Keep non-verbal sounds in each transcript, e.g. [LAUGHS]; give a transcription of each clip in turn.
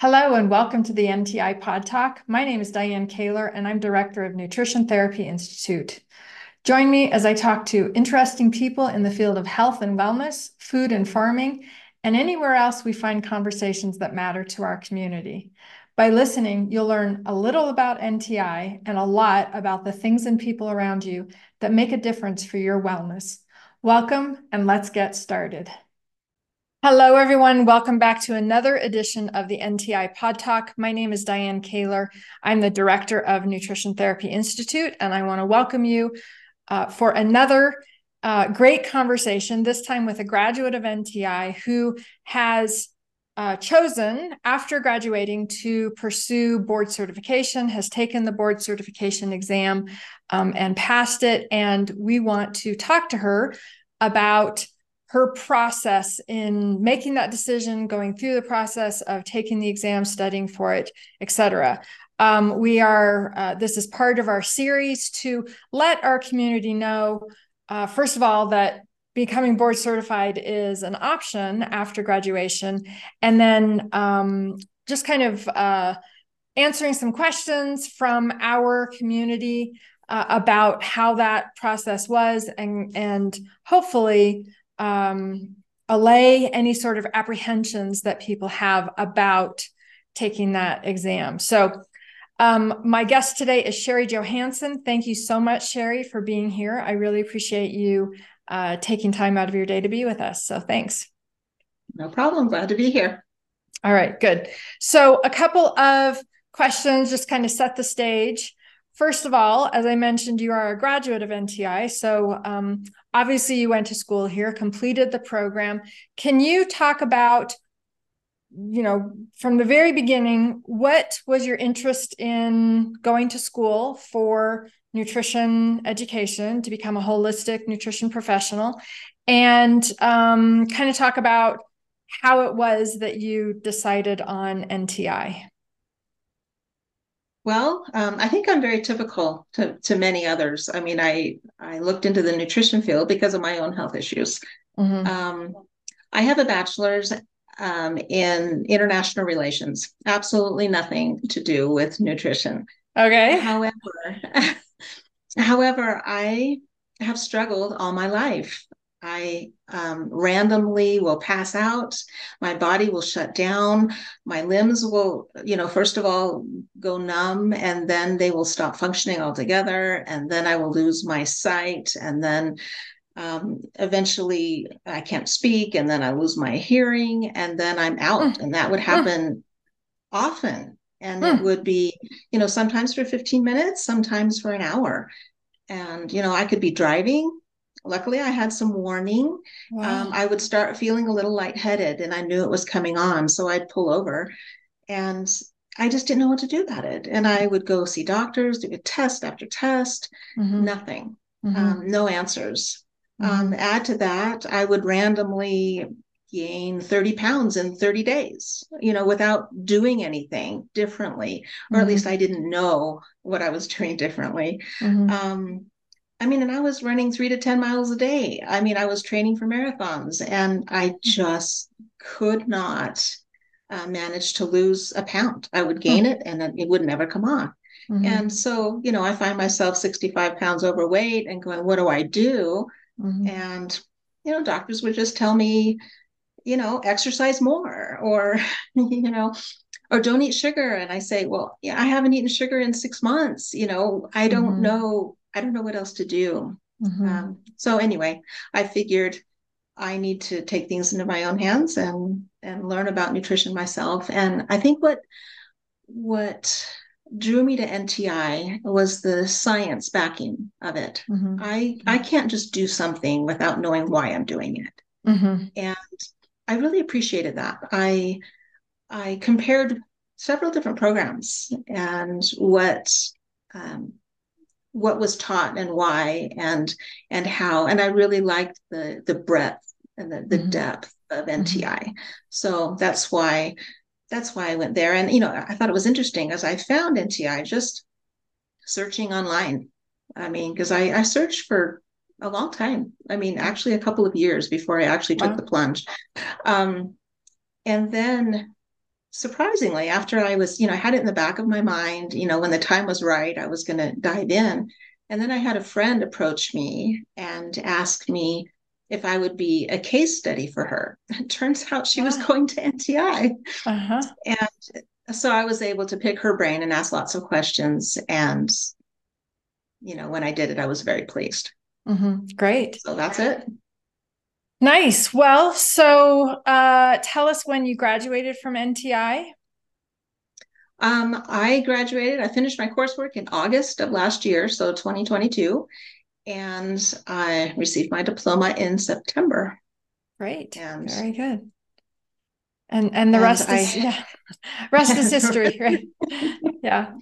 Hello and welcome to the NTI Pod Talk. My name is Diane Kaler and I'm Director of Nutrition Therapy Institute. Join me as I talk to interesting people in the field of health and wellness, food and farming, and anywhere else we find conversations that matter to our community. By listening, you'll learn a little about NTI and a lot about the things and people around you that make a difference for your wellness. Welcome and let's get started. Hello, everyone. Welcome back to another edition of the NTI Pod Talk. My name is Diane Kaler. I'm the director of Nutrition Therapy Institute, and I want to welcome you uh, for another uh, great conversation, this time with a graduate of NTI who has uh, chosen after graduating to pursue board certification, has taken the board certification exam um, and passed it. And we want to talk to her about her process in making that decision, going through the process of taking the exam, studying for it, etc. Um, we are, uh, this is part of our series to let our community know, uh, first of all, that becoming board certified is an option after graduation. And then um, just kind of uh, answering some questions from our community uh, about how that process was and, and hopefully um, allay any sort of apprehensions that people have about taking that exam. So, um, my guest today is Sheri Johanson. Thank you so much, Sheri, for being here. I really appreciate you uh, taking time out of your day to be with us. So, thanks. No problem. Glad to be here. All right, good. So, a couple of questions just kind of set the stage. First of all, as I mentioned, you are a graduate of NTI. So um, obviously, you went to school here, completed the program. Can you talk about, you know, from the very beginning, what was your interest in going to school for nutrition education to become a holistic nutrition professional? And um, kind of talk about how it was that you decided on NTI. Well, um, I think I'm very typical to, to many others. I mean, I I looked into the nutrition field because of my own health issues. Mm-hmm. Um, I have a bachelor's um, in international relations. Absolutely nothing to do with nutrition. Okay. However, [LAUGHS] however, I have struggled all my life I um, randomly will pass out. My body will shut down. My limbs will, you know, first of all, go numb and then they will stop functioning altogether. And then I will lose my sight. And then um, eventually I can't speak. And then I lose my hearing. And then I'm out. Mm. And that would happen mm. often. And mm. it would be, you know, sometimes for 15 minutes, sometimes for an hour. And, you know, I could be driving luckily I had some warning. Wow. Um, I would start feeling a little lightheaded and I knew it was coming on. So I'd pull over and I just didn't know what to do about it. And I would go see doctors, do a test after test, mm-hmm. nothing, mm-hmm. Um, no answers. Mm-hmm. Um, add to that, I would randomly gain 30 pounds in 30 days, you know, without doing anything differently, or at mm-hmm. least I didn't know what I was doing [LAUGHS] differently. Mm-hmm. Um, I mean, and I was running three to 10 miles a day. I mean, I was training for marathons and I just could not uh, manage to lose a pound. I would gain mm-hmm. it and it would never come off. Mm-hmm. And so, you know, I find myself 65 pounds overweight and going, what do I do? Mm-hmm. And, you know, doctors would just tell me, you know, exercise more or, [LAUGHS] you know, or don't eat sugar. And I say, well, yeah, I haven't eaten sugar in six months. You know, I don't mm-hmm. know I don't know what else to do. Mm-hmm. Um, so anyway, I figured I need to take things into my own hands and and learn about nutrition myself. And I think what what drew me to NTI was the science backing of it. Mm-hmm. I I can't just do something without knowing why I'm doing it. Mm-hmm. And I really appreciated that. I I compared several different programs and what um, what was taught and why and and how and i really liked the the breadth and the, the mm-hmm. depth of nti mm-hmm. so that's why that's why i went there and you know i thought it was interesting as i found nti just searching online i mean because I, I searched for a long time i mean actually a couple of years before i actually took wow. the plunge um, and then surprisingly, after I was, you know, I had it in the back of my mind, you know, when the time was right, I was going to dive in. And then I had a friend approach me and ask me if I would be a case study for her. [LAUGHS] It turns out she was going to NTI. Uh-huh. And so I was able to pick her brain and ask lots of questions. And, you know, when I did it, I was very pleased. Mm-hmm. Great. So that's it. Nice. Well, so uh, tell us when you graduated from NTI. Um, I graduated, I finished my coursework in August of last year, so 2022, and I received my diploma in September. Great. And very good. And and the and rest I, is [LAUGHS] yeah. rest is history, right? [LAUGHS] yeah.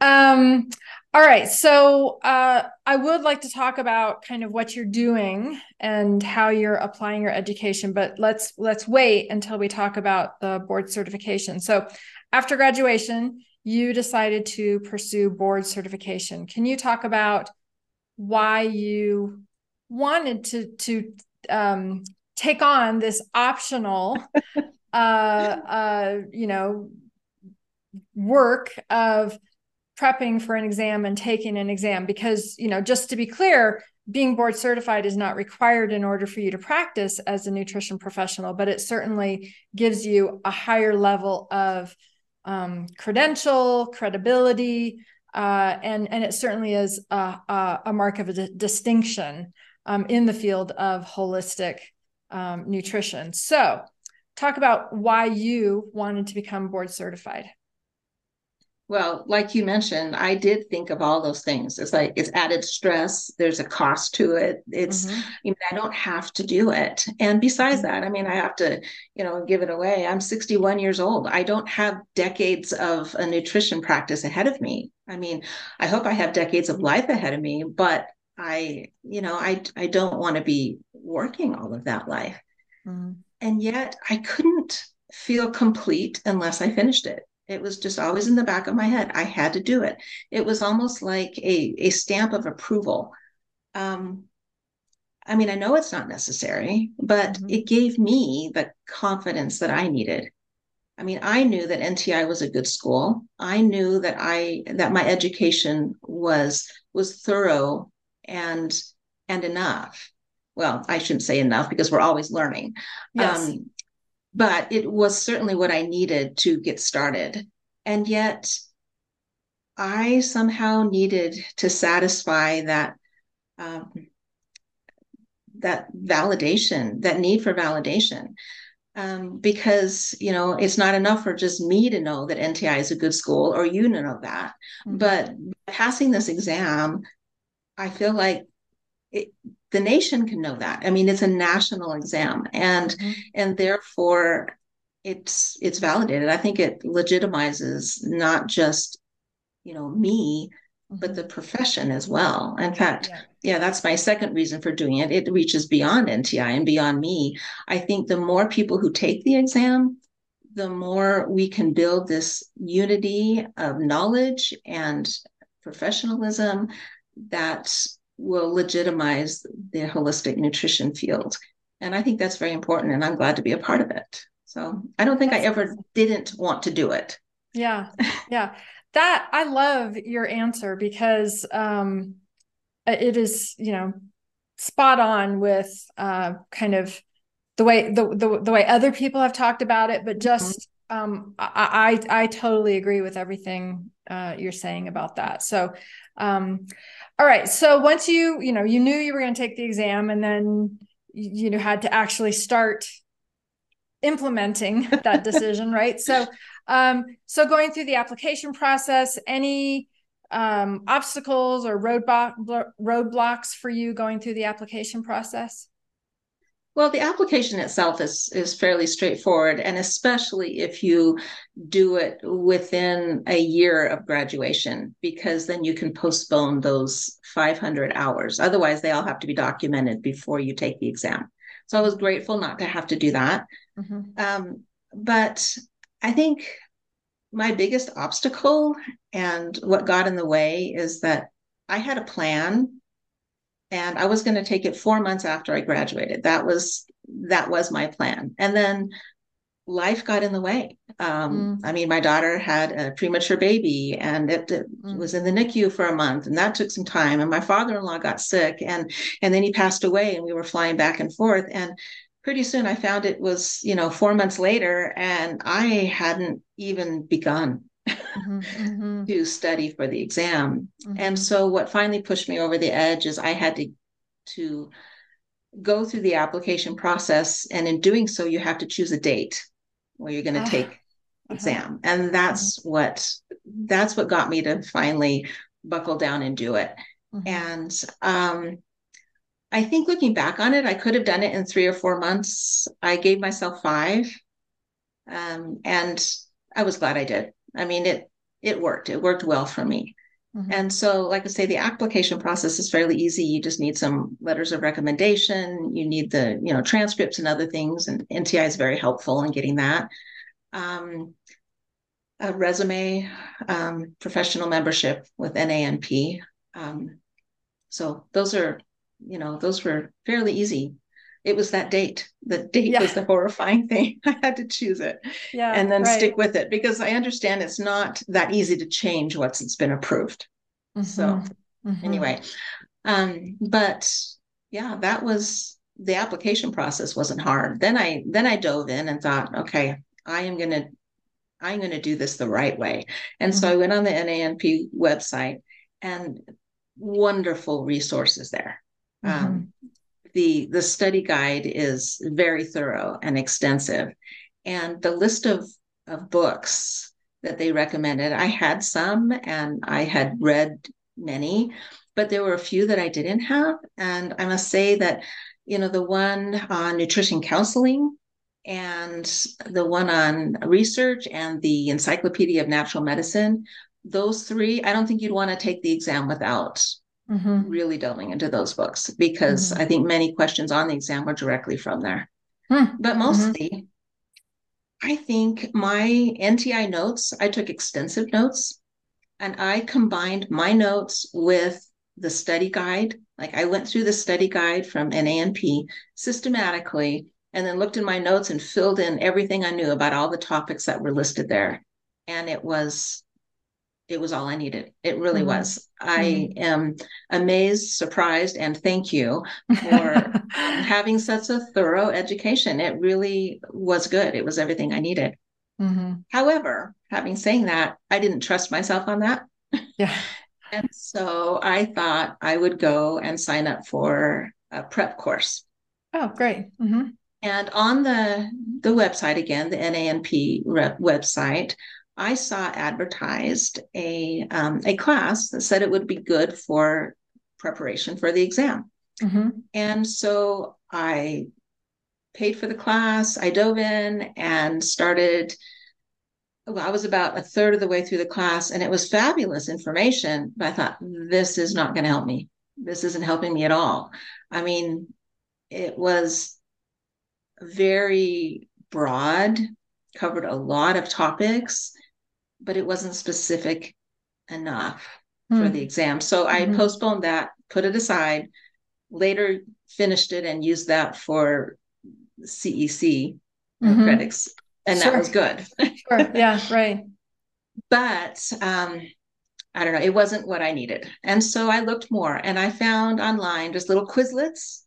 Um all right. So uh, I would like to talk about kind of what you're doing and how you're applying your education, but let's let's wait until we talk about the board certification. So after graduation, you decided to pursue board certification. Can you talk about why you wanted to to um, take on this optional, uh, [LAUGHS] uh, you know, work of prepping for an exam and taking an exam because you know just to be clear being board certified is not required in order for you to practice as a nutrition professional but it certainly gives you a higher level of um, credential credibility uh, and and it certainly is a, a, a mark of a d- distinction um, in the field of holistic um, nutrition. So talk about why you wanted to become board certified well, like you mentioned, I did think of all those things. It's like it's added stress. There's a cost to it. It's, mm-hmm. I mean, I don't have to do it. And besides that, I mean, I have to, you know, give it away. I'm 61 years old. I don't have decades of a nutrition practice ahead of me. I mean, I hope I have decades of life ahead of me, but I, you know, I I don't want to be working all of that life. Mm-hmm. And yet I couldn't feel complete unless I finished it. It was just always in the back of my head. I had to do it. It was almost like a, a stamp of approval. Um, I mean, I know it's not necessary, but mm-hmm. it gave me the confidence that I needed. I mean, I knew that NTI was a good school. I knew that I that my education was was thorough and and enough. Well, I shouldn't say enough because we're always learning. Yes. Um, but it was certainly what I needed to get started. And yet, I somehow needed to satisfy that um, that validation, that need for validation, um, because you know it's not enough for just me to know that NTI is a good school or you to know that, mm-hmm. but passing this exam, I feel like it, the nation can know that. I mean, it's a national exam, and mm-hmm. and therefore it's it's validated. I think it legitimizes not just you know me, mm-hmm. but the profession as well. In fact, yeah. yeah, that's my second reason for doing it. It reaches beyond NTI and beyond me. I think the more people who take the exam, the more we can build this unity of knowledge and professionalism that will legitimize the holistic nutrition field. And I think that's very important. And I'm glad to be a part of it. So I don't think that's I ever didn't want to do it. Yeah. [LAUGHS] Yeah. that I love your answer because um, it is, you know, spot on with uh, kind of the way the, the, the way other people have talked about it, but mm-hmm. just um, I, I I totally agree with everything uh, you're saying about that. So um, all right. So once you, you know, you knew you were going to take the exam and then you know had to actually start implementing [LAUGHS] that decision, right? So um so going through the application process, any um obstacles or roadblock roadblocks for you going through the application process? Well, the application itself is is fairly straightforward, and especially if you do it within a year of graduation, because then you can postpone those 500 hours. Otherwise, they all have to be documented before you take the exam. So I was grateful not to have to do that. Mm-hmm. Um, but I think my biggest obstacle and what got in the way is that I had a plan and I was going to take it four months after I graduated. That was that was my plan. And then life got in the way. Um, mm. I mean, my daughter had a premature baby and it, it mm. was in the NICU for a month and that took some time. And my father-in-law got sick and, and then he passed away and we were flying back and forth. And pretty soon I found it was, you know, four months later and I hadn't even begun mm-hmm, mm-hmm. to study for the exam. Mm-hmm. And so what finally pushed me over the edge is I had to, to go through the application process. And in doing so, you have to choose a date where you're going to uh, take uh-huh. exam and that's uh-huh. what that's what got me to finally buckle down and do it uh-huh. and um i think looking back on it i could have done it in three or four months i gave myself five um and i was glad i did i mean it it worked it worked well for me Mm-hmm. And so, like I say, the application process is fairly easy. You just need some letters of recommendation. You need the, you know, transcripts and other things. And NTI is very helpful in getting that. Um, a resume, um, professional membership with NANP. Um, so those are, you know, those were fairly easy. It was that date. The date yeah. was the horrifying thing. [LAUGHS] I had to choose it yeah, and then right. stick with it because I understand it's not that easy to change once it's been approved. Mm-hmm. So mm-hmm. anyway, um, but yeah, that was the application process wasn't hard. Then I then I dove in and thought, okay, I am gonna I'm gonna do this the right way. And mm-hmm. so I went on the NANP website and wonderful resources there. Mm-hmm. Um, the the study guide is very thorough and extensive. And the list of of books that they recommended i had some and i had read many but there were a few that i didn't have. And i must say that you know the one on nutrition counseling and the one on research and the encyclopedia of natural medicine those three i don't think you'd want to take the exam without mm-hmm. really delving into those books because mm-hmm. I think many questions on the exam were directly from there. Mm-hmm. But mostly, I think my NTI notes, I took extensive notes and I combined my notes with the study guide. Like I went through the study guide from NANP systematically and then looked in my notes and filled in everything I knew about all the topics that were listed there. And it was it was all I needed. It really mm-hmm. was. I mm-hmm. am amazed, surprised, and thank you for um, [LAUGHS] having such a thorough education. It really was good. It was everything I needed. Mm-hmm. However, having saying that, I didn't trust myself on that. Yeah. [LAUGHS] and so I thought I would go and sign up for a prep course. Oh, great. Mm-hmm. And on the the website again, the NANP rep website, I saw advertised a um, a class that said it would be good for preparation for the exam. Mm-hmm. And so I paid for the class. I dove in and started. Well, I was about a third of the way through the class, and it was fabulous information. But I thought, this is not going to help me. This isn't helping me at all. I mean, it was very broad, covered a lot of topics but it wasn't specific enough mm. for hmm. the exam. So mm-hmm. I postponed that, put it aside, later finished it and used that for CEC mm-hmm. credits. And sure. that was good. sure. [LAUGHS] Yeah, right. But um, I don't know, it wasn't what I needed. And so I looked more and I found online just little Quizlets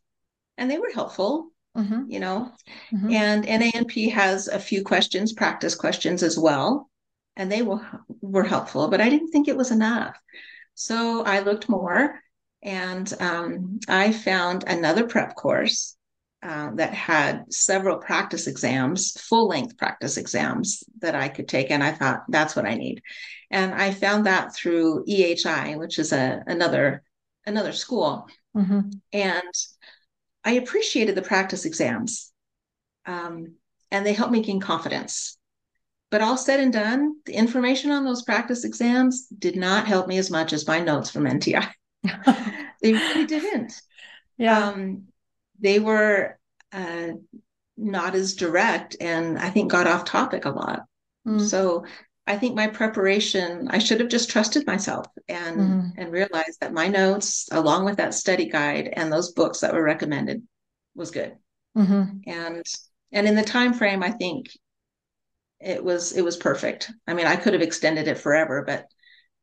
and they were helpful. Mm-hmm. You know, mm-hmm. and NANP has a few questions, practice questions as well and they were, were helpful, but I didn't think it was enough. So I looked more and um, I found another prep course uh, that had several practice exams, full length practice exams that I could take. And I thought, that's what I need. And I found that through EHI, which is a, another, another school. Mm-hmm. And I appreciated the practice exams. Um, and they helped me gain confidence but all said and done, the information on those practice exams did not help me as much as my notes from NTI. [LAUGHS] they really didn't. Yeah. Um, they were uh, not as direct and I think got off topic a lot. Mm. So I think my preparation, I should have just trusted myself and mm. and realized that my notes, along with that study guide and those books that were recommended, was good. Mm-hmm. And and in the time frame, I think it was it was perfect. I mean, I could have extended it forever, but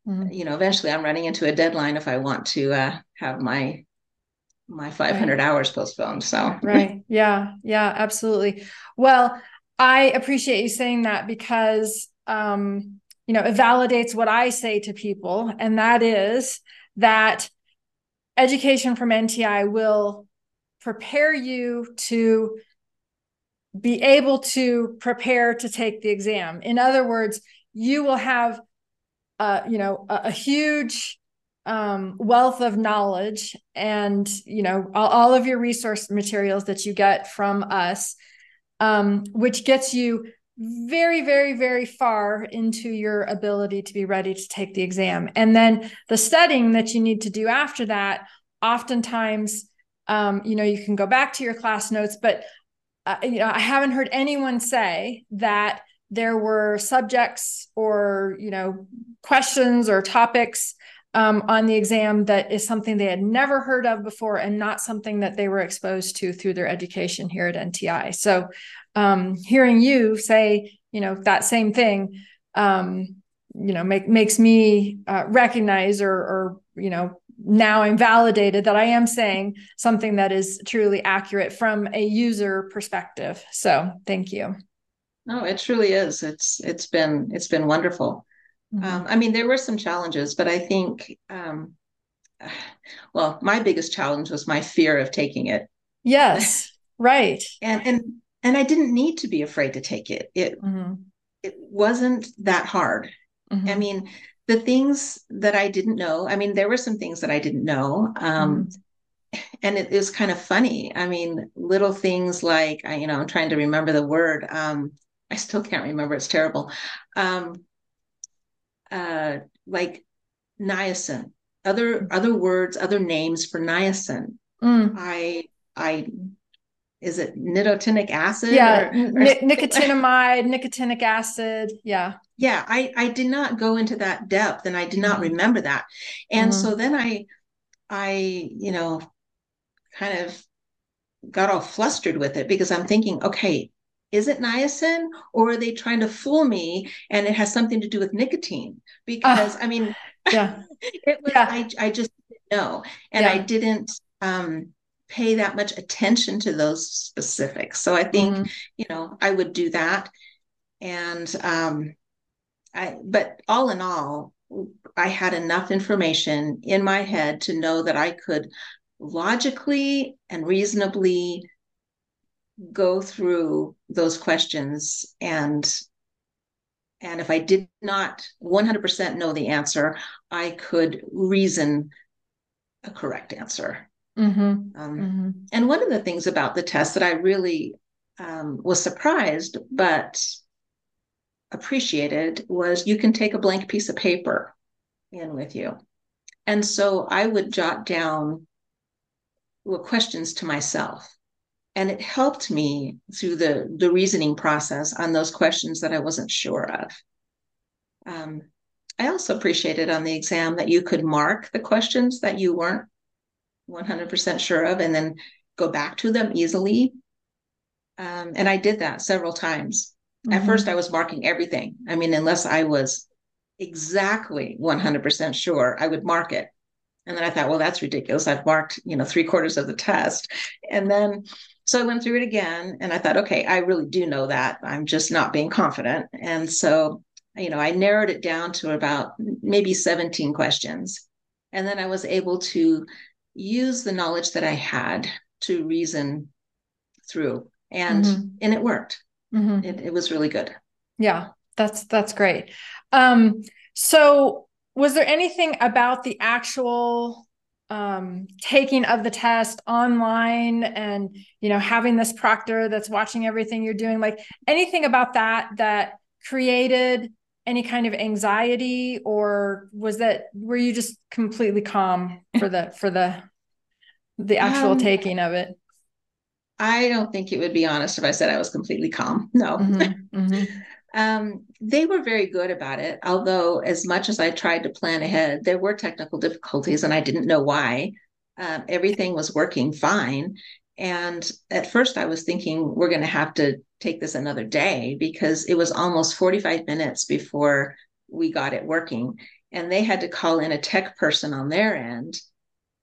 mm-hmm. you know, eventually I'm running into a deadline if I want to uh, have my my 500 right. hours postponed. So right, yeah, yeah, absolutely. Well, I appreciate you saying that because um, you know it validates what I say to people, and that is that education from NTI will prepare you to be able to prepare to take the exam. In other words, you will have, uh, you know, a, a huge um, wealth of knowledge and you know all, all, of your resource materials that you get from us, um, which gets you very, very, very far into your ability to be ready to take the exam. And then the studying that you need to do after that, oftentimes, um, you know, you can go back to your class notes, but uh, you know, I haven't heard anyone say that there were subjects or you know questions or topics um, on the exam that is something they had never heard of before and not something that they were exposed to through their education here at NTI. So, um, hearing you say, you know, that same thing, um, you know, make, makes me uh, recognize or, or, you know, now I'm validated that I am saying something that is truly accurate from a user perspective. So thank you. No, it truly is. It's it's been it's been wonderful. Mm-hmm. Um, I mean, there were some challenges, but I think, um, [SIGHS] well, my biggest challenge was my fear of taking it. Yes, [LAUGHS] right. and and and I didn't need to be afraid to take it. It mm-hmm. it wasn't that hard. Mm-hmm. I mean, the things that I didn't know, I mean, there were some things that I didn't know. Um, mm-hmm. And it, it, was kind of funny. I mean, little things like, you know, I'm trying to remember the word. Um, I still can't remember. It's terrible. Um, uh, like niacin, other other words, other names for niacin. Mm. I I is it nicotinic acid? Yeah, or, or [LAUGHS] nicotinamide, nicotinic acid. Yeah. Yeah, I I did not go into that depth, and I did not mm-hmm. remember that, and mm-hmm. so then I, I you know, kind of got all flustered with it because I'm thinking, okay, is it niacin or are they trying to fool me and it has something to do with nicotine? Because uh, I mean, yeah, [LAUGHS] it was yeah. I I just didn't know, and yeah. I didn't um pay that much attention to those specifics. So I think, mm-hmm. you know, I would do that. And um I but all in all, I had enough information in my head to know that I could logically and reasonably go through those questions and and if I did not 100% know the answer, I could reason a correct answer. Mm-hmm. Um, mm-hmm. And one of the things about the test that I really um, was surprised but appreciated was you can take a blank piece of paper in with you. And so I would jot down questions to myself. And it helped me through the, the reasoning process on those questions that I wasn't sure of. Um, I also appreciated on the exam that you could mark the questions that you weren't 100% sure of and then go back to them easily. Um, and I did that several times. Mm-hmm. At first, I was marking everything. I mean, unless I was exactly 100% sure, I would mark it. And then I thought, well, that's ridiculous. I've marked, you know, three quarters of the test. And then, so I went through it again and I thought, okay, I really do know that. I'm just not being confident. And so, you know, I narrowed it down to about maybe 17 questions. And then I was able to use the knowledge that I had to reason through, and mm-hmm. and it worked. Mm-hmm. It, it was really good. Yeah, that's that's great. Um, so, was there anything about the actual um, taking of the test online and you know having this proctor that's watching everything you're doing like anything about that that created any kind of anxiety or was that were you just completely calm for the for the the actual um, taking of it i don't think it would be honest if i said i was completely calm no mm-hmm, [LAUGHS] mm-hmm. um, they were very good about it although as much as i tried to plan ahead there were technical difficulties and i didn't know why um, everything was working fine And at first, I was thinking we're going to have to take this another day because it was almost 45 minutes before we got it working. And they had to call in a tech person on their end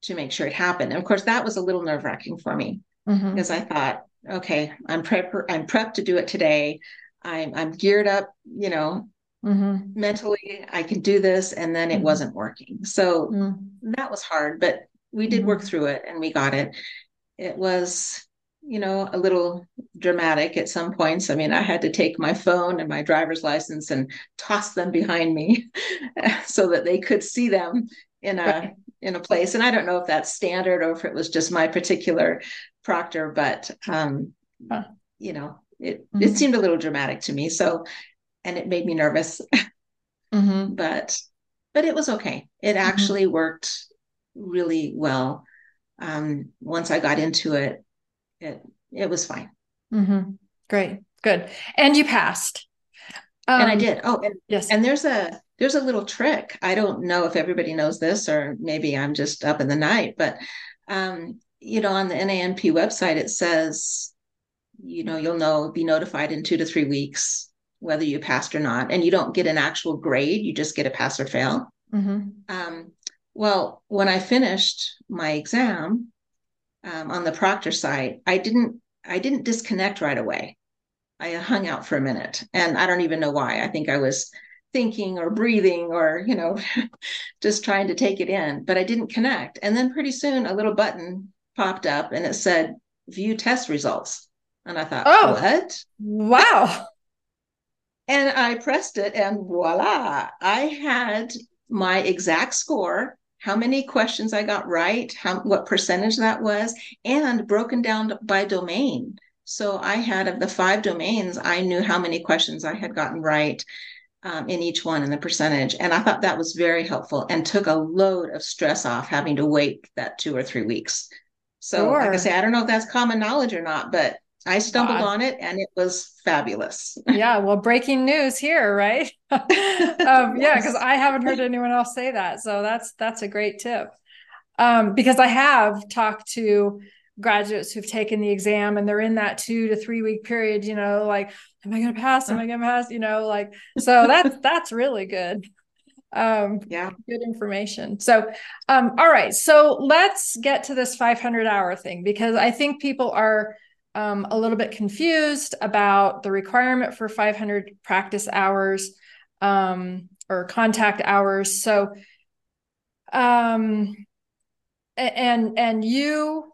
to make sure it happened. And of course, that was a little nerve wracking for me mm-hmm. because I thought, okay, I'm prep I'm prepped to do it today. I'm I'm geared up, you know, mm-hmm. mentally. I can do this, and then it mm-hmm. wasn't working. So mm-hmm. that was hard, but we did work mm-hmm. through it, and we got it. It was you know, a little dramatic at some points. I mean, I had to take my phone and my driver's license and toss them behind me [LAUGHS] so that they could see them in a right. in a place. And I don't know if that's standard or if it was just my particular proctor, but um, huh. you know, it mm-hmm. it seemed a little dramatic to me. So, and it made me nervous. [LAUGHS] mm-hmm. But but it was okay. It mm-hmm. actually mm-hmm. worked really well. Um, once I got into it, it it was fine. Mm-hmm. Great, good, and you passed. Um, and I um, did. Oh, and, yes. And there's a there's a little trick. I don't know if everybody knows this, or maybe I'm just up in the night, but um, you know, on the NANP website, it says, you know, you'll know, be notified in two to three weeks whether you passed or not, and you don't get an actual grade; you just get a pass or fail. Mm-hmm. Um, well, when I finished my exam, um, on the proctor site, I didn't I didn't disconnect right away. I hung out for a minute, and I don't even know why. I think I was thinking or breathing or you know [LAUGHS] just trying to take it in, but I didn't connect. And then pretty soon, a little button popped up, and it said "View test results." And I thought, oh, what? Wow. [LAUGHS] and I pressed it, and voila, I had my exact score how many questions I got right, how what percentage that was, and broken down by domain. So I had of the five domains, I knew how many questions I had gotten right um, in each one and the percentage. And I thought that was very helpful and took a load of stress off having to wait that two or three weeks. So, sure. like I say, I don't know if that's common knowledge or not, but I stumbled on it and it was fabulous. [LAUGHS] yeah, well, breaking news here, right? [LAUGHS] um, yeah, because I haven't heard anyone else say that, so that's that's a great tip. Um, because I have talked to graduates who've taken the exam and they're in that two to three week period. You know, like, am I going to pass? Am I going to pass? You know, like, so that's that's really good. Um, yeah, good information. So, um, all right, so let's get to this 500 hour thing because I think people are um, a little bit confused about the requirement for 500 practice hours um, or contact hours. So, um, and and you,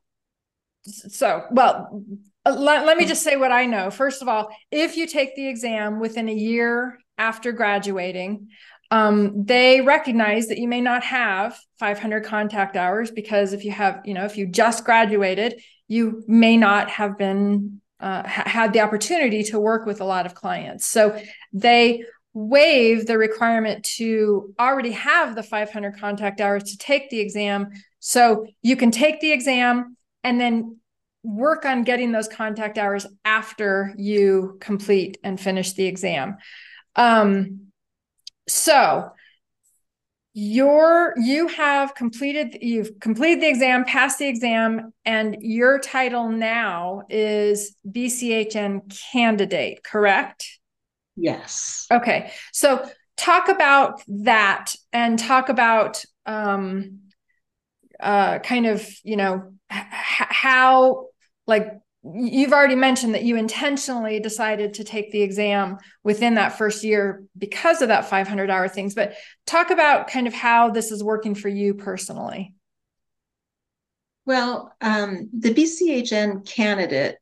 so well, let, let me just say what I know. First of all, if you take the exam within a year after graduating, um, they recognize that you may not have 500 contact hours because if you have, you know, if you just graduated, you may not have been uh, ha- had the opportunity to work with a lot of clients. So they waive the requirement to already have the 500 contact hours to take the exam. So you can take the exam and then work on getting those contact hours after you complete and finish the exam. Um, so you're you have completed you've completed the exam passed the exam and your title now is bchn candidate correct? Yes. Okay. So talk about that and talk about um uh kind of you know h- how like you've already mentioned that you intentionally decided to take the exam within that first year because of that 500 hour things but talk about kind of how this is working for you personally well um, the bchn candidate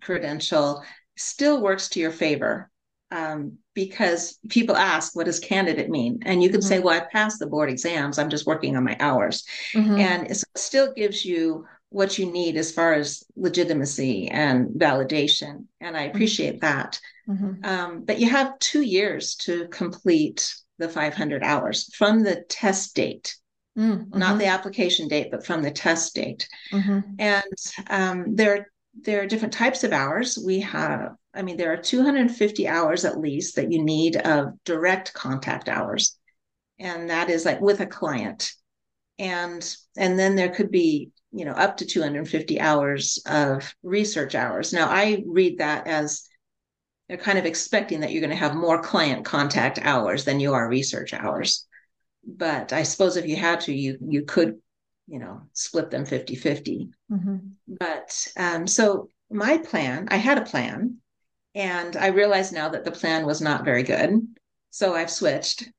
credential still works to your favor um, because people ask what does candidate mean and you can mm-hmm. say well i passed the board exams i'm just working on my hours mm-hmm. and it still gives you what you need as far as legitimacy and validation. And I mm-hmm. appreciate that. Mm-hmm. Um, but you have two years to complete the 500 hours from the test date. Mm-hmm. Not the application date, but from the test date. Mm-hmm. And um, there, there are different types of hours. We have, I mean, there are 250 hours at least that you need of direct contact hours. And that is like with a client. And and then there could be you know, up to 250 hours of research hours. Now, I read that as they're kind of expecting that you're going to have more client contact hours than you are research hours. But I suppose if you had to, you you could, you know, split them 50 50. Mm-hmm. But um, so my plan, I had a plan, and I realize now that the plan was not very good. So I've switched.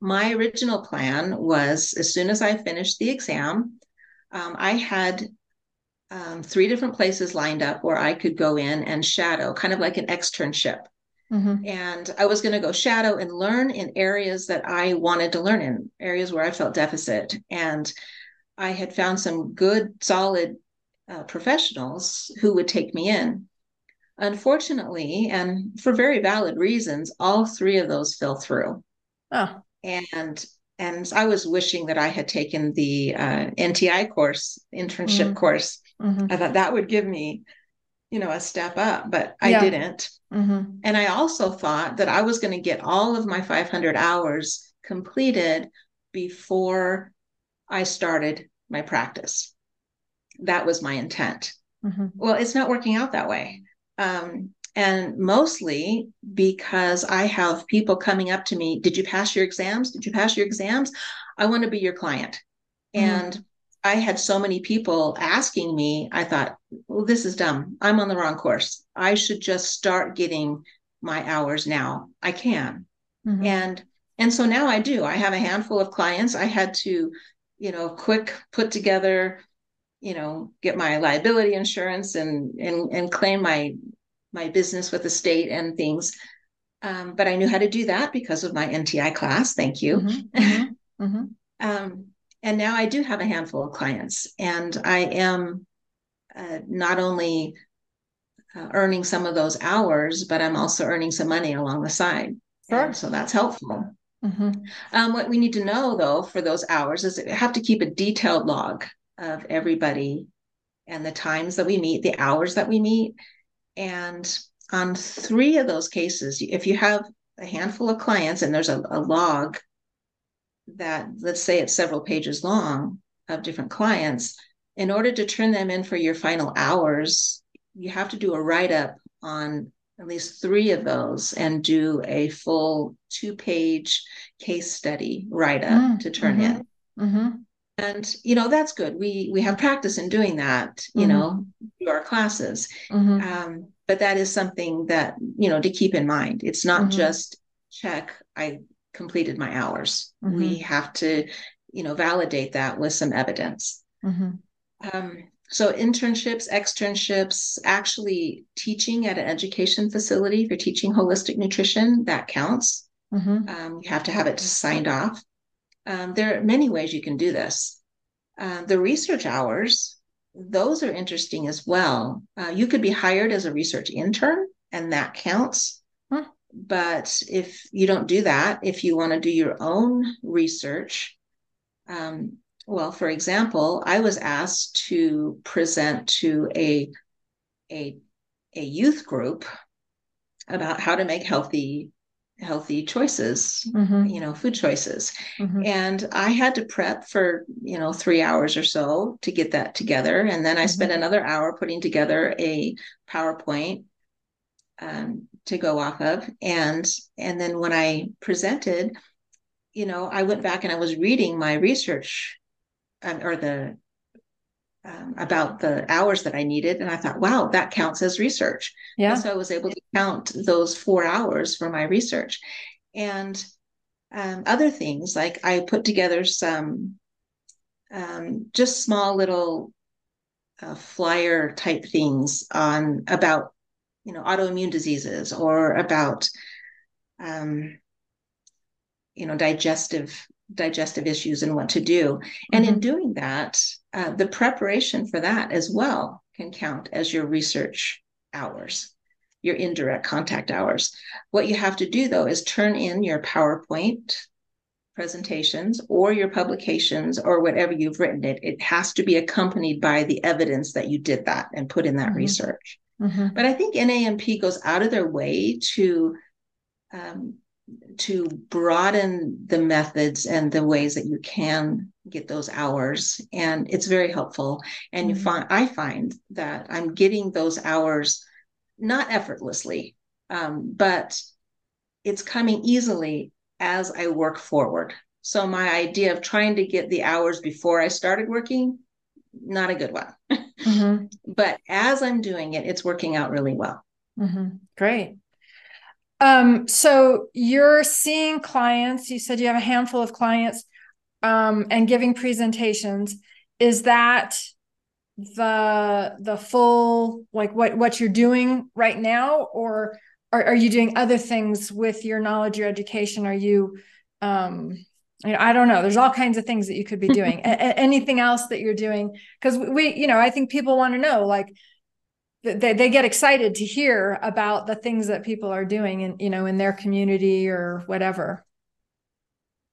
My original plan was as soon as I finished the exam, um, I had um, three different places lined up where I could go in and shadow, kind of like an externship. Mm-hmm. And I was going to go shadow and learn in areas that I wanted to learn in, areas where I felt deficit. And I had found some good, solid uh, professionals who would take me in. Unfortunately, and for very valid reasons, all three of those fell through. Oh. And and I was wishing that I had taken the uh, NTI course, internship mm-hmm. course. Mm-hmm. I thought that would give me, you know, a step up, but I yeah. didn't. Mm-hmm. And I also thought that I was going to get all of my 500 hours completed before I started my practice. That was my intent. Mm-hmm. Well, it's not working out that way. Um, and mostly because I have people coming up to me, did you pass your exams? Did you pass your exams? I want to be your client. Mm-hmm. And I had so many people asking me, I thought, well, this is dumb. I'm on the wrong course. I should just start getting my hours now. I can. Mm-hmm. And and so now I do. I have a handful of clients. I had to, you know, quick put together, you know, get my liability insurance and and and claim my my business with the state and things. Um, but I knew how to do that because of my NTI class. Thank you. Mm-hmm. Mm-hmm. mm-hmm. um, and now I do have a handful of clients, and I am uh, not only uh, earning some of those hours, but I'm also earning some money along the side. Sure. so that's helpful. Mm-hmm. Um, what we need to know, though, for those hours is that we have to keep a detailed log of everybody and the times that we meet, the hours that we meet, and on three of those cases, if you have a handful of clients and there's a, a log that, let's say it's several pages long of different clients, in order to turn them in for your final hours, you have to do a write up on at least three of those and do a full two page case study write up mm, to turn mm-hmm, in. Mm-hmm and you know that's good we we have practice in doing that you mm-hmm. know through our classes mm-hmm. um, but that is something that you know to keep in mind it's not mm-hmm. just check i completed my hours we mm-hmm. have to you know validate that with some evidence mm-hmm. um, so internships externships actually teaching at an education facility for teaching holistic nutrition that counts mm-hmm. um, you have to have it signed off um, there are many ways you can do this. Uh, the research hours, those are interesting as well. Uh, you could be hired as a research intern, and that counts. Huh. But if you don't do that, if you want to do your own research, um, well, for example, I was asked to present to a a a youth group about how to make healthy healthy choices mm-hmm. you know food choices mm-hmm. and i had to prep for you know three hours or so to get that together and then i mm-hmm. spent another hour putting together a powerpoint um, to go off of and and then when i presented you know i went back and i was reading my research um, or the um, about the hours that I needed. And I thought, wow, that counts as research. Yeah. And so I was able to count those four hours for my research. And um, other things, like I put together some um, just small little uh, flyer type things on about, you know, autoimmune diseases or about, um, you know, digestive digestive issues and what to do. And mm-hmm. in doing that, uh, the preparation for that as well can count as your research hours, your indirect contact hours. What you have to do though is turn in your PowerPoint presentations or your publications or whatever you've written it. It has to be accompanied by the evidence that you did that and put in that mm-hmm. research. Mm-hmm. But I think NANP goes out of their way to um, to broaden the methods and the ways that you can get those hours and it's very helpful and mm-hmm. you find i find that i'm getting those hours not effortlessly um, but it's coming easily as i work forward so my idea of trying to get the hours before i started working not a good one mm-hmm. [LAUGHS] but as i'm doing it it's working out really well mm-hmm. great um, so you're seeing clients, you said you have a handful of clients um, and giving presentations. Is that the the full like what what you're doing right now or are, are you doing other things with your knowledge your education are you um you know, I don't know. There's all kinds of things that you could be [LAUGHS] doing. a- anything else that you're doing? Because we, you know, I think people want to know, like, they, they get excited to hear about the things that people are doing in you know in their community or whatever.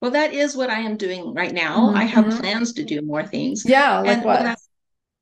Well that is what i am doing right now. Mm-hmm. i have mm-hmm. plans to do more things. Yeah like and what?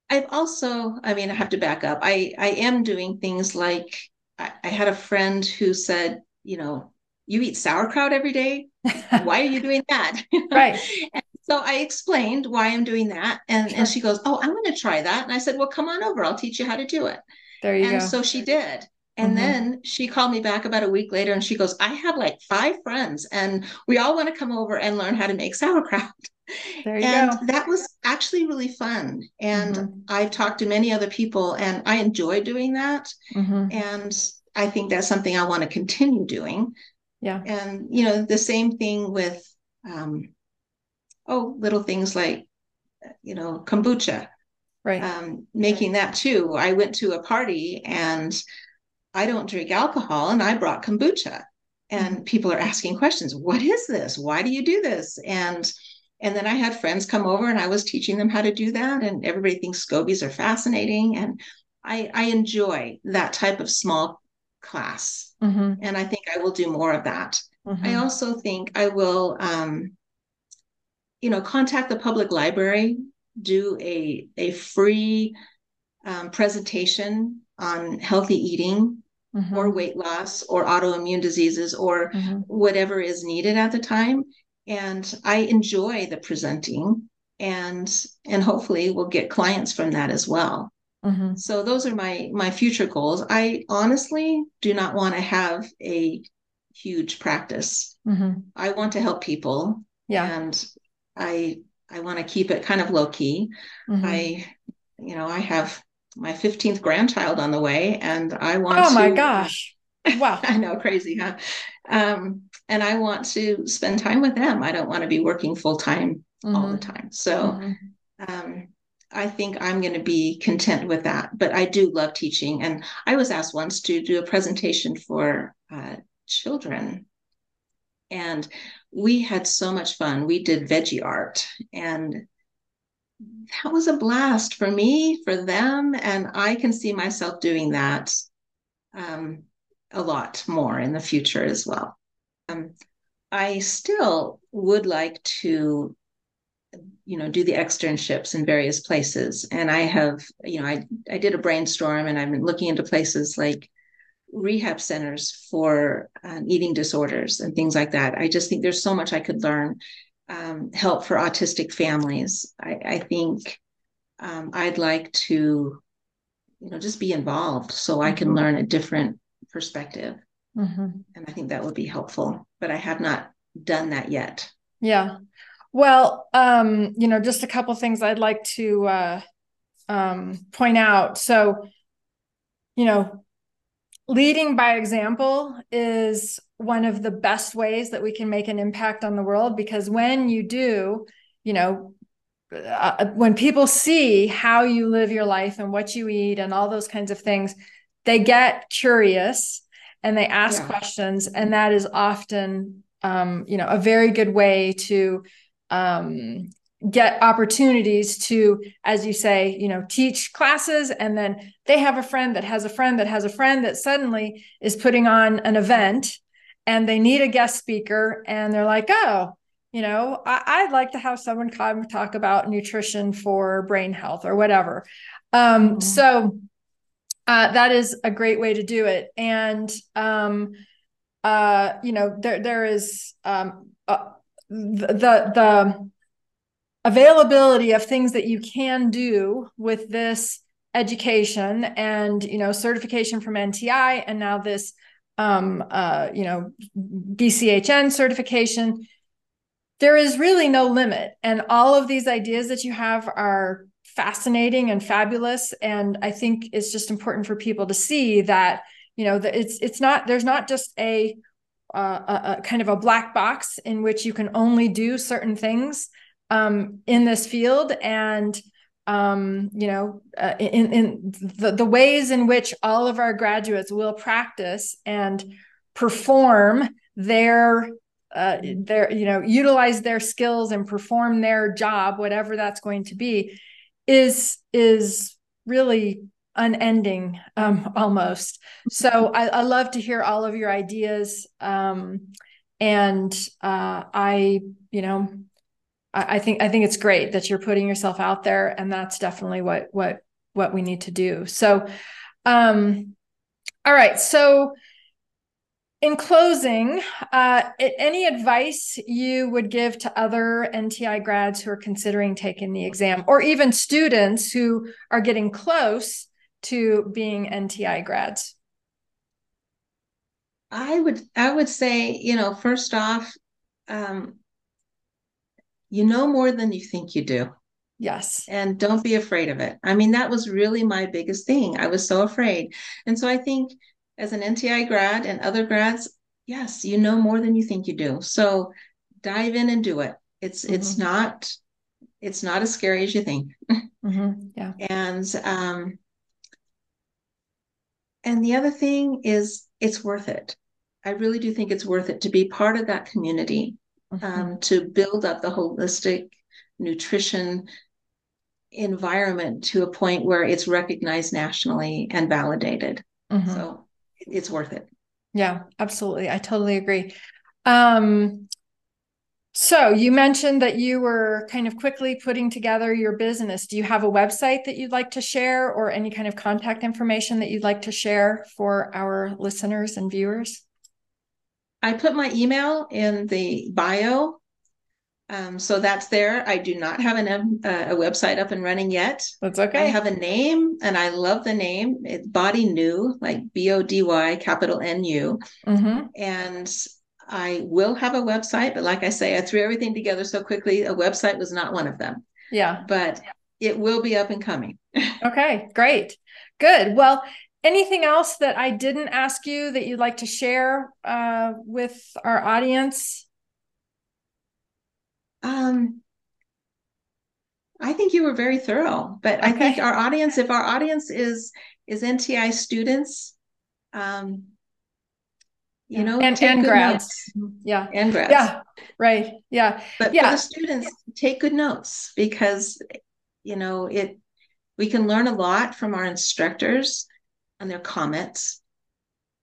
i've also i mean i have to back up. I i am doing things like I, I had a friend who said you know you eat sauerkraut every day? [LAUGHS] Why are you doing that? Right. [LAUGHS] And so I explained why I'm doing that. And, sure. and she goes, Oh, I'm going to try that. And I said, Well, come on over. I'll teach you how to do it. There you and go. And so she did. And mm-hmm. then she called me back about a week later and she goes, I have like five friends and we all want to come over and learn how to make sauerkraut. There you and go. that was actually really fun. And mm-hmm. I've talked to many other people and I enjoy doing that. Mm-hmm. And I think that's something I want to continue doing. Yeah. And, you know, the same thing with, um, oh, little things like, you know, kombucha. Right. Um, making that too. I went to a party and i don't drink alcohol and i brought kombucha. And mm-hmm. people are asking questions. What is this? Why do you do this? And and then i had friends come over and i was teaching them how to do that. And everybody thinks scobies are fascinating. And i i enjoy that type of small class. Mm-hmm. and i think i will do more of that. Mm-hmm. i also think i will um, you know contact the public library do a, a free um, presentation on healthy eating mm-hmm. or weight loss or autoimmune diseases or mm-hmm. whatever is needed at the time. And I enjoy the presenting and and hopefully we'll get clients from that as well. Mm-hmm. So those are my my future goals. I honestly do not want to have a huge practice. Mm-hmm. I want to help people. Yeah. And I I want to keep it kind of low key. Mm-hmm. I, you know, I have my 15th grandchild on the way and I want oh to. Oh my gosh. Wow. [LAUGHS] I know, crazy, huh? Um, and I want to spend time with them. I don't want to be working full time mm-hmm. all the mm-hmm. time. So, mm-hmm. um, I think I'm going to be content with that. But I do love teaching. And I was asked once to do a presentation for uh, children. And we had so much fun. We did veggie art and that was a blast for me, for them. And I can see myself doing that um, a lot more in the future as well. Um, I still would like to, you know, do the externships in various places. And I have, you know, I, I did a brainstorm and I've been looking into places like rehab centers for um, eating disorders and things like that. I just think there's so much I could learn. Um, help for autistic families. I, I think um, I'd like to, you know, just be involved so I can mm-hmm. learn a different perspective. Mm-hmm. And I think that would be helpful. But I have not done that yet. Yeah. Well, um, you know, just a couple things I'd like to uh, um, point out. So, you know, leading by example is one of the best ways that we can make an impact on the world because when you do you know uh, when people see how you live your life and what you eat and all those kinds of things they get curious and they ask yeah. questions and that is often um, you know a very good way to um, get opportunities to as you say you know teach classes and then they have a friend that has a friend that has a friend that suddenly is putting on an event and they need a guest speaker and they're like oh you know I, would like to have someone come talk about nutrition for brain health or whatever um, mm-hmm. so uh, that is a great way to do it and um, uh, you know, there there is um, uh, the the availability of things that you can do with this education and you know certification from NTI and now this um, uh, you know BCHN certification there is really no limit. And all of these ideas that you have are fascinating and fabulous. And i think it's just important for people to see that you know that it's it's not there's not just a, uh, a, a kind of a black box in which you can only do certain things um, in this field and um, you know uh, in, in the, the ways in which all of our graduates will practice and perform their uh, their you know utilize their skills and perform their job whatever that's going to be is is really unending um, [LAUGHS] almost. So I, I, love to hear all of your ideas um, and uh, i you know I, I think i think it's great that you're putting yourself out there and that's definitely what what what we need to do so um all right so in closing, uh, any advice you would give to other NTI grads who are considering taking the exam, or even students who are getting close to being NTI grads? I would I would say, you know, first off, um, you know more than you think you do. Yes. And don't be afraid of it. I mean, that was really my biggest thing. I was so afraid. And so I think as an NTI grad and other grads, yes, you know more than you think you do. So dive in and do it. It's mm-hmm. it's not it's not as scary as you think. [LAUGHS] Mm-hmm. Yeah. and um and the other thing is it's worth it. I really do think it's worth it to be part of that community, mm-hmm. um, to build up the holistic nutrition environment to a point where it's recognized nationally and validated. Mm-hmm. So it's worth it. Yeah, absolutely. I totally agree. Um, so you mentioned that you were kind of quickly putting together your business. Do you have a website that you'd like to share or any kind of contact information that you'd like to share for our listeners and viewers? I put my email in the bio um, so that's there. I do not have an, um, uh, a website up and running yet. That's okay. I have a name and I love the name. It's Body New, like B O D Y, capital N U. Mm-hmm. And I will have a website, but like I say, I threw everything together so quickly. A website was not one of them. Yeah. But it will be up and coming. [LAUGHS] okay, great. Good. Well, anything else that I didn't ask you that you'd like to share uh, with our audience? Um, I think you were very thorough, but okay. I think our audience, if our audience is is NTI students, um, you know, and, and grads, notes. yeah, and grads, yeah, right, yeah, but yeah. for the students, take good notes because you know it. We can learn a lot from our instructors and their comments.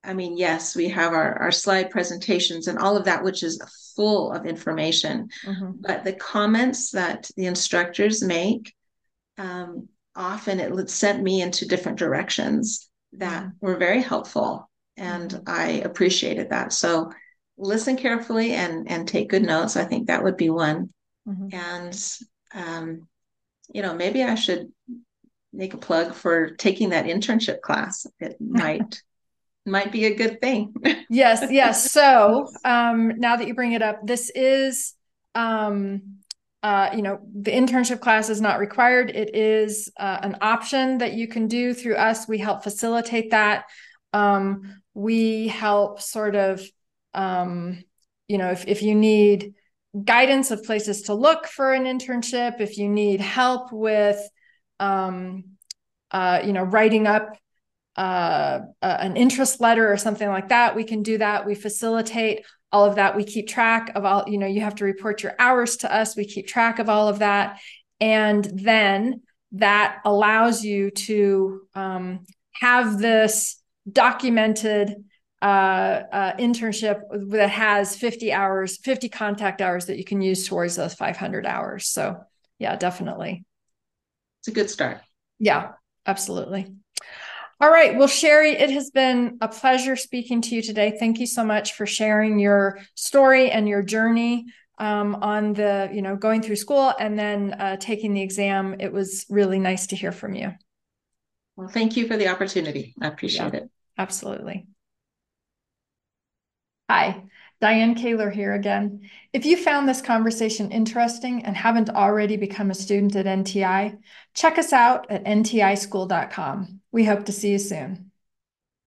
I mean, yes, we have our, our slide presentations and all of that, which is full of information. Mm-hmm. But the comments that the instructors make, um, often it sent me into different directions that mm-hmm. were very helpful. And mm-hmm. I appreciated that. So listen carefully and, and take good notes. I think that would be one. Mm-hmm. And, um, you know, maybe I should make a plug for taking that internship class. It [LAUGHS] might might be a good thing. [LAUGHS] yes, yes. So um, now that you bring it up, this is, um, uh, you know, the internship class is not required. It is uh, an option that you can do through us. We help facilitate that. Um, we help sort of, um, you know, if, if you need guidance of places to look for an internship, if you need help with, um, uh, you know, writing up uh, an interest letter or something like that, we can do that. We facilitate all of that. We keep track of all, you know, you have to report your hours to us. We keep track of all of that. And then that allows you to um, have this documented uh, uh, internship that has 50 hours, 50 contact hours that you can use towards those 500 hours. So, yeah, definitely. It's a good start. Yeah, absolutely. All right. Well, Sheri, it has been a pleasure speaking to you today. Thank you so much for sharing your story and your journey um, on the, you know, going through school and then uh, taking the exam. It was really nice to hear from you. Well, thank you for the opportunity. I appreciate yeah, it. Absolutely. Hi, Diane Kaler here again. If you found this conversation interesting and haven't already become a student at NTI, check us out at ntischool.com. We hope to see you soon.